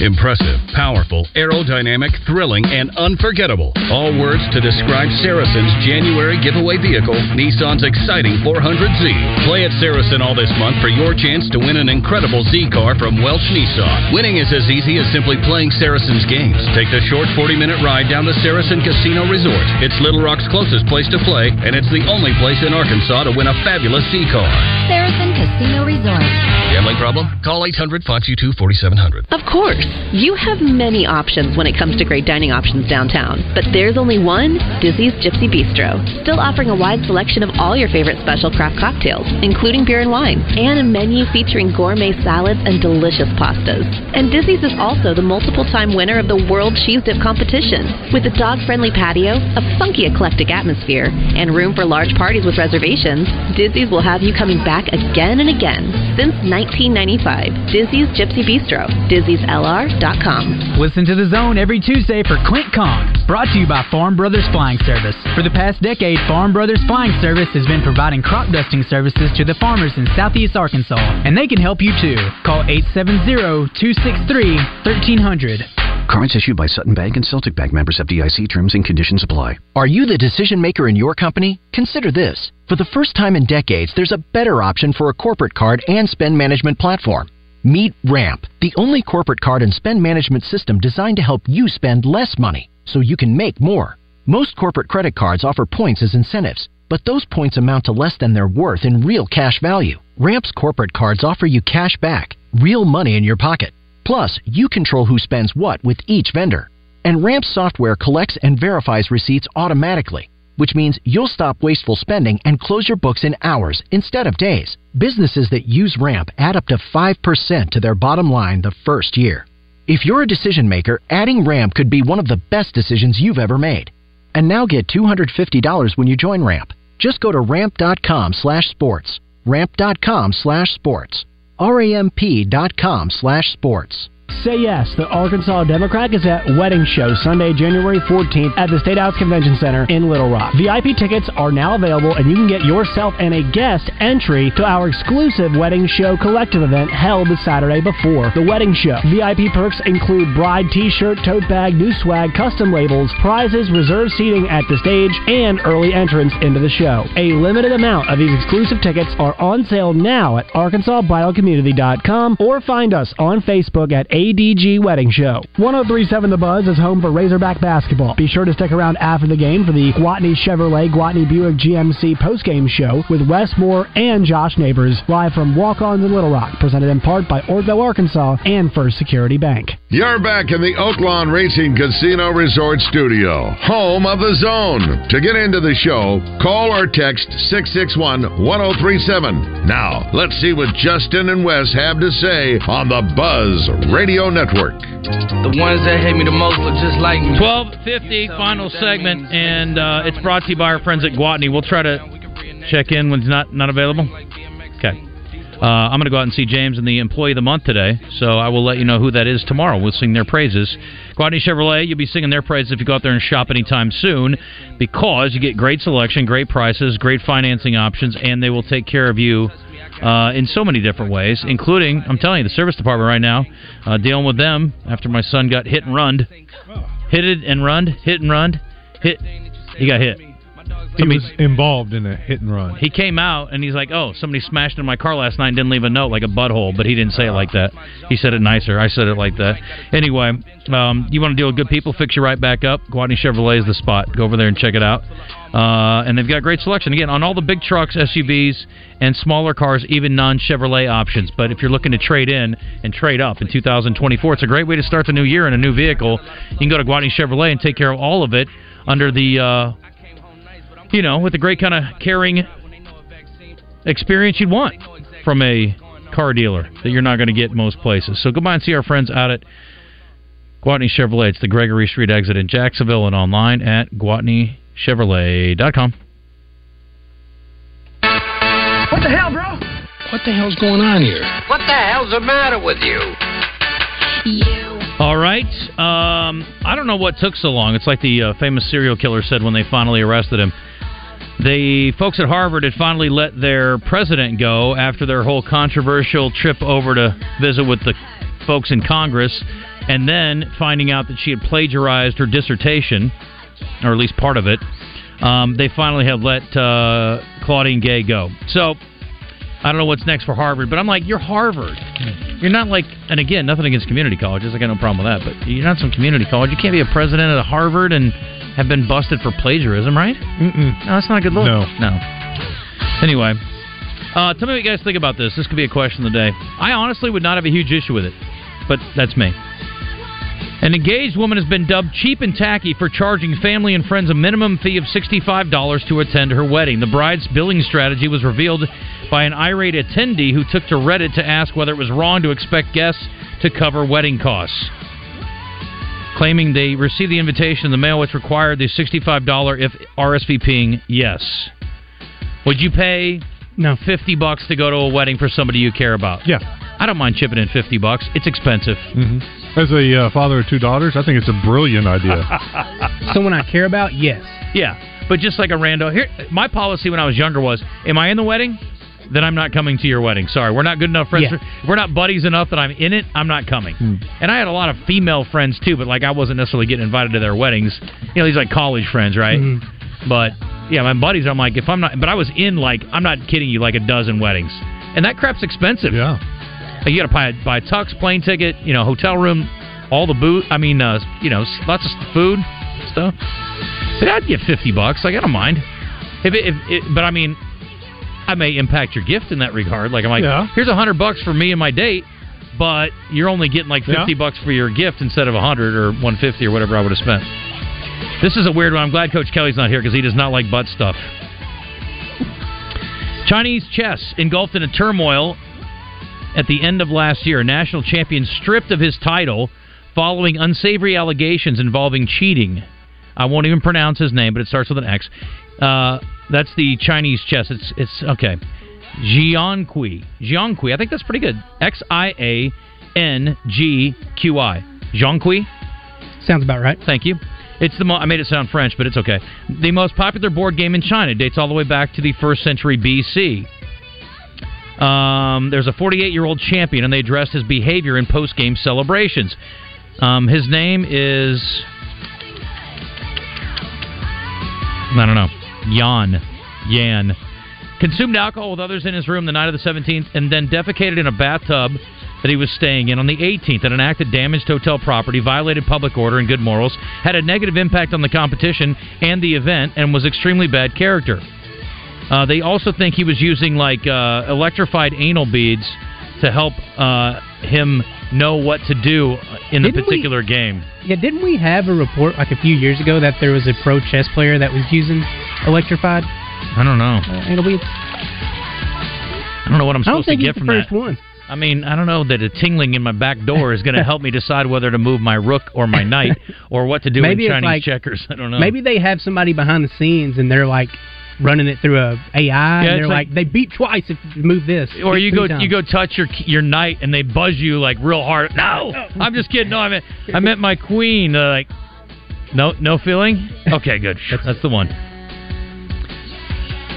Impressive, powerful, aerodynamic, thrilling, and unforgettable. All words to describe Saracen's January giveaway vehicle, Nissan's exciting 400Z. Play at Saracen all this month for your chance to win an incredible Z car from Welch Nissan. Winning is as easy as simply playing Saracen's games. Take the short 40 minute ride down to Saracen Casino Resort. It's Little Rock's closest place to play, and it's the only place in Arkansas to win a fabulous Z car. Saracen Casino Resort. Gambling problem? Call 800 522 4700. Of course, you have many options when it comes to great dining options downtown, but there's only one Dizzy's Gypsy Bistro. Still offering a wide selection of all your favorite special craft cocktails, including beer and wine, and a menu featuring gourmet salads and delicious pastas. And Dizzy's is also the multiple time winner of the World Cheese Dip Competition. With a dog friendly patio, a funky eclectic atmosphere, and room for large parties with reservations, Dizzy's will have you coming back again and again. Since 1995, Dizzy's Gypsy Bistro, Dizzy'sLR.com. Listen to the zone every Tuesday for Quint Kong, brought to you by Farm Brothers Flying Service. For the past decade, Farm Brothers Flying Service has been providing crop dusting services to the farmers in southeast Arkansas, and they can help you too. Call 870-263-1300. Cards issued by Sutton Bank and Celtic Bank members FDIC terms and conditions apply. Are you the decision maker in your company? Consider this. For the first time in decades, there's a better option for a corporate card and spend management platform. Meet Ramp, the only corporate card and spend management system designed to help you spend less money so you can make more. Most corporate credit cards offer points as incentives, but those points amount to less than their worth in real cash value. Ramp's corporate cards offer you cash back, real money in your pocket. Plus, you control who spends what with each vendor. And Ramp's software collects and verifies receipts automatically, which means you'll stop wasteful spending and close your books in hours instead of days. Businesses that use Ramp add up to 5% to their bottom line the first year. If you're a decision maker, adding Ramp could be one of the best decisions you've ever made. And now get $250 when you join Ramp. Just go to ramp.com slash sports. Ramp.com slash sports. R-A-M-P.com slash sports. Say yes. The Arkansas Democrat Gazette Wedding Show, Sunday, January 14th at the State House Convention Center in Little Rock. VIP tickets are now available, and you can get yourself and a guest entry to our exclusive Wedding Show collective event held the Saturday before the wedding show. VIP perks include bride t-shirt, tote bag, new swag, custom labels, prizes, reserved seating at the stage, and early entrance into the show. A limited amount of these exclusive tickets are on sale now at arkansasbiocommunity.com or find us on Facebook at ADG Wedding Show. 1037 The Buzz is home for Razorback basketball. Be sure to stick around after the game for the Gwatney Chevrolet Gwatney Buick GMC postgame show with Wes Moore and Josh Neighbors live from Walk-Ons in Little Rock, presented in part by Orville, Arkansas and First Security Bank. You're back in the Oaklawn Racing Casino Resort Studio, home of the zone. To get into the show, call or text 661 1037. Now, let's see what Justin and Wes have to say on the Buzz Radio Network. The ones that hate me the most look just like me. 1250, final segment, and uh, it's brought to you by our friends at Gwatney. We'll try to check in when it's not, not available. Okay. Uh, I'm going to go out and see James in the Employee of the Month today, so I will let you know who that is tomorrow. We'll sing their praises. Gwatney Chevrolet, you'll be singing their praises if you go out there and shop anytime soon because you get great selection, great prices, great financing options, and they will take care of you uh, in so many different ways, including, I'm telling you, the service department right now, uh, dealing with them after my son got hit and runned. Hit it and runned, hit and runned, hit. He got hit. He was involved in a hit and run. He came out and he's like, "Oh, somebody smashed into my car last night and didn't leave a note like a butthole," but he didn't say it like that. He said it nicer. I said it like that. Anyway, um, you want to deal with good people, fix you right back up. Gwatney Chevrolet is the spot. Go over there and check it out. Uh, and they've got great selection again on all the big trucks, SUVs, and smaller cars, even non-Chevrolet options. But if you're looking to trade in and trade up in 2024, it's a great way to start the new year in a new vehicle. You can go to Gwatney Chevrolet and take care of all of it under the. Uh, you know, with the great kind of caring experience you'd want from a car dealer that you're not going to get most places. So go by and see our friends out at Gwatney Chevrolet. It's the Gregory Street exit in Jacksonville and online at GwatneyChevrolet.com. What the hell, bro? What the hell's going on here? What the hell's the matter with you? You. All right. Um, I don't know what took so long. It's like the uh, famous serial killer said when they finally arrested him. The folks at Harvard had finally let their president go after their whole controversial trip over to visit with the folks in Congress, and then finding out that she had plagiarized her dissertation, or at least part of it. Um, they finally have let uh, Claudine Gay go. So I don't know what's next for Harvard, but I'm like, you're Harvard. You're not like, and again, nothing against community colleges. I got no problem with that, but you're not some community college. You can't be a president at Harvard and have been busted for plagiarism, right? Mm-mm. No, that's not a good look. No. No. Anyway, uh, tell me what you guys think about this. This could be a question of the day. I honestly would not have a huge issue with it, but that's me. An engaged woman has been dubbed cheap and tacky for charging family and friends a minimum fee of $65 to attend her wedding. The bride's billing strategy was revealed by an irate attendee who took to Reddit to ask whether it was wrong to expect guests to cover wedding costs. Claiming they received the invitation in the mail, which required the $65 if RSVPing yes. Would you pay no 50 bucks to go to a wedding for somebody you care about? Yeah. I don't mind chipping in 50 bucks. It's expensive. Mm-hmm. As a uh, father of two daughters, I think it's a brilliant idea. Someone I care about, yes. Yeah, but just like a rando. Here, my policy when I was younger was: Am I in the wedding? Then I'm not coming to your wedding. Sorry, we're not good enough friends. Yeah. If we're not buddies enough that I'm in it. I'm not coming. And I had a lot of female friends too, but like I wasn't necessarily getting invited to their weddings. You know, these like college friends, right? But yeah, my buddies. I'm like, if I'm not, but I was in like, I'm not kidding you, like a dozen weddings, and that crap's expensive. Yeah. You got to buy buy tux, plane ticket, you know, hotel room, all the boot. I mean, uh, you know, lots of food stuff. But I'd get fifty bucks. Like I don't mind. If it, if it, but I mean, I may impact your gift in that regard. Like I'm like, Yeah. here's a hundred bucks for me and my date, but you're only getting like fifty Yeah. bucks for your gift instead of a hundred or one fifty or whatever I would have spent. This is a weird one. I'm glad Coach Kelly's not here because he does not like butt stuff. Chinese chess engulfed in a turmoil at the end of last year. A national champion stripped of his title following unsavory allegations involving cheating. I won't even pronounce his name, but it starts with an X. Uh, that's the Chinese chess. It's it's okay. Jiangqi. Jiangqi. I think that's pretty good. X I A N G Q I. Jiangqi. Sounds about right. Thank you. It's the mo- I made it sound French, but it's okay. The most popular board game in China dates all the way back to the first century BC. Um, there's a 48 year old champion, and they addressed his behavior in post game celebrations. Um, his name is I don't know Yan Yan. Consumed alcohol with others in his room the night of the 17th, and then defecated in a bathtub that he was staying in on the 18th. An act that damaged hotel property, violated public order and good morals, had a negative impact on the competition and the event, and was extremely bad character. Uh, they also think he was using like uh, electrified anal beads to help uh, him know what to do in the Didn't we- particular game. Yeah, didn't we have a report like a few years ago that there was a pro chess player that was using electrified I don't know. uh, beads? I don't know what I'm supposed to get the from first that. one. I mean, I don't know that a tingling in my back door is going to help me decide whether to move my rook or my knight or what to do Maybe in Chinese like- checkers. I don't know. Maybe they have somebody behind the scenes and they're like running it through a AI, Yeah, and they're like, like- they beep twice if you move this, Or you go times. you go touch your your knight and they buzz you like real hard. No, I'm just kidding. No, I meant I meant my queen. Uh, like no no feeling. Okay, good. That's, that's the one.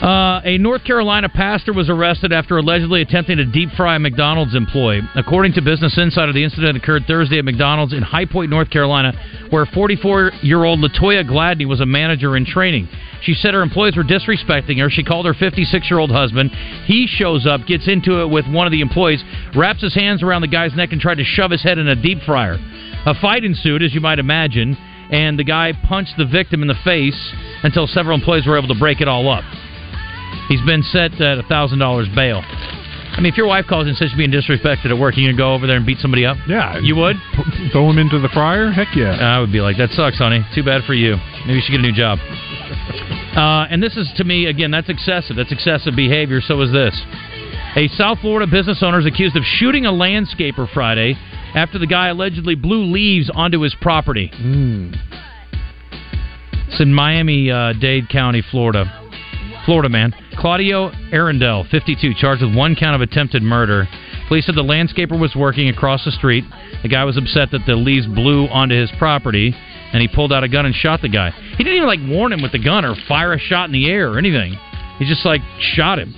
Uh, a North Carolina pastor was arrested after allegedly attempting to deep fry a McDonald's employee. According to Business Insider, the incident occurred Thursday at McDonald's in High Point, North Carolina, where 44 year old Latoya Gladney was a manager in training. She said her employees were disrespecting her. She called her 56 year old husband. He shows up, gets into it with one of the employees, wraps his hands around the guy's neck, and tried to shove his head in a deep fryer. A fight ensued, as you might imagine, and the guy punched the victim in the face until several employees were able to break it all up. He's been set at $1,000 bail. I mean, if your wife calls and says she's being disrespected at work, you gonna go over there and beat somebody up? Yeah, you would. Throw him into the fryer? Heck yeah. I would be like, that sucks, honey. Too bad for you. Maybe you should get a new job. Uh, and this is to me again, that's excessive. That's excessive behavior. So is this. A South Florida business owner is accused of shooting a landscaper Friday after the guy allegedly blew leaves onto his property. It's in Miami uh, Dade County, Florida. Florida man. Claudio Arundel, 52, charged with one count of attempted murder. Police said the landscaper was working across the street. The guy was upset that the leaves blew onto his property, and he pulled out a gun and shot the guy. He didn't even like warn him with the gun or fire a shot in the air or anything. He just like shot him.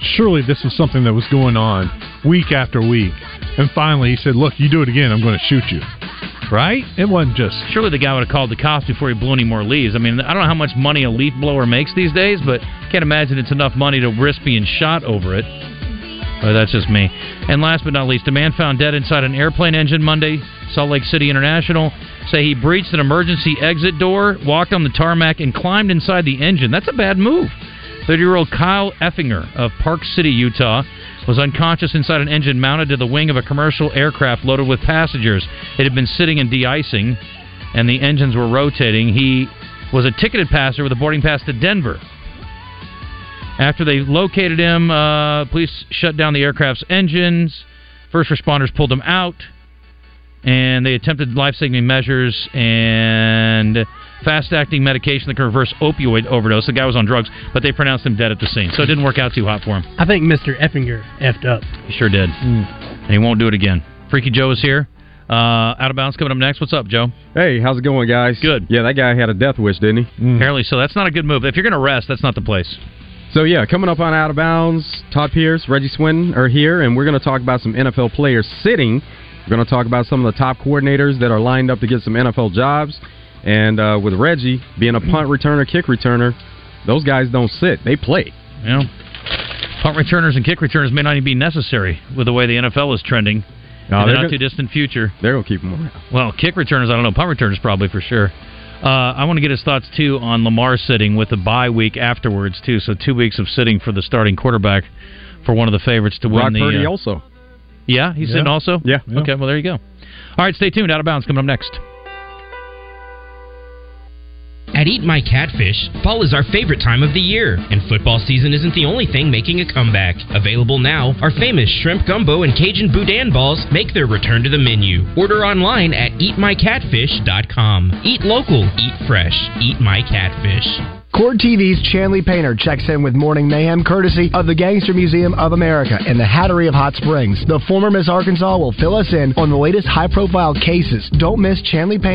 Surely this was something that was going on week after week. And finally he said, Look, you do it again, I'm going to shoot you. Right? It wasn't just. Surely the guy would have called the cops before he blew any more leaves. I mean, I don't know how much money a leaf blower makes these days, but can't imagine it's enough money to risk being shot over it. But that's just me. And last but not least, a man found dead inside an airplane engine Monday, Salt Lake City International. Say he breached an emergency exit door, walked on the tarmac, and climbed inside the engine. That's a bad move. 30 year old Kyle Efinger of Park City, Utah, was unconscious inside an engine mounted to the wing of a commercial aircraft loaded with passengers. It had been sitting and de icing, and the engines were rotating. He was a ticketed passenger with a boarding pass to Denver. After they located him, uh, police shut down the aircraft's engines. First responders pulled him out, and they attempted life-saving measures and fast-acting medication that can reverse opioid overdose. The guy was on drugs, but they pronounced him dead at the scene, so it didn't work out too hot for him. I think Mr. Efinger effed up. He sure did, and he won't do it again. Freaky Joe is here. Uh, out of bounds coming up next. What's up, Joe? Hey, how's it going, guys? Good. Yeah, that guy had a death wish, didn't he? Apparently, so that's not a good move. If you're going to rest, that's not the place. So yeah, coming up on Out of Bounds, Todd Pierce, Reggie Swinton are here, and we're going to talk about some NFL players sitting. We're going to talk about some of the top coordinators that are lined up to get some NFL jobs. And uh, with Reggie being a punt returner, kick returner, those guys don't sit; they play. Know, punt returners and kick returners may not even be necessary with the way the NFL is trending No, in the not gonna- too distant future. They're going to keep them around. Well, kick returners, I don't know. Punt returners, probably for sure. Uh, I want to get his thoughts too on Lamar sitting with the bye week afterwards too. So two weeks of sitting for the starting quarterback for one of the favorites to win the. Purdy uh, also. Yeah, he's Yeah. sitting also. Yeah. Okay. Well, there you go. All right, stay tuned. Out of bounds coming up next. At Eat My Catfish, fall is our favorite time of the year, and football season isn't the only thing making a comeback. Available now, our famous shrimp gumbo and Cajun boudin balls make their return to the menu. Order online at eatmycatfish.com. Eat local, eat fresh, eat my catfish. Court TV's Chanley Painter checks in with Morning Mayhem courtesy of the Gangster Museum of America and the Hattery of Hot Springs. The former Miss Arkansas will fill us in on the latest high profile cases. Don't miss Chanley Painter.